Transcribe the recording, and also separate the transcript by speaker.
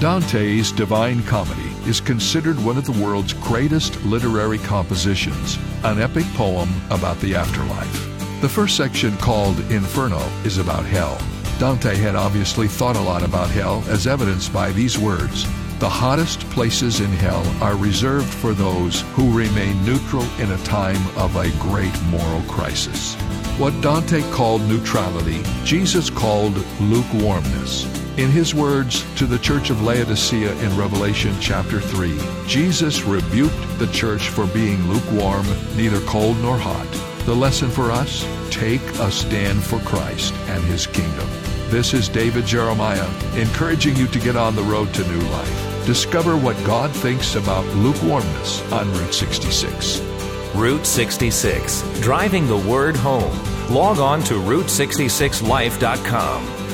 Speaker 1: Dante's Divine Comedy is considered one of the world's greatest literary compositions, an epic poem about the afterlife. The first section, called Inferno, is about hell. Dante had obviously thought a lot about hell, as evidenced by these words The hottest places in hell are reserved for those who remain neutral in a time of a great moral crisis. What Dante called neutrality, Jesus called lukewarmness. In his words to the church of Laodicea in Revelation chapter 3, Jesus rebuked the church for being lukewarm, neither cold nor hot. The lesson for us take a stand for Christ and his kingdom. This is David Jeremiah, encouraging you to get on the road to new life. Discover what God thinks about lukewarmness on Route 66.
Speaker 2: Route 66, driving the word home. Log on to Route66Life.com.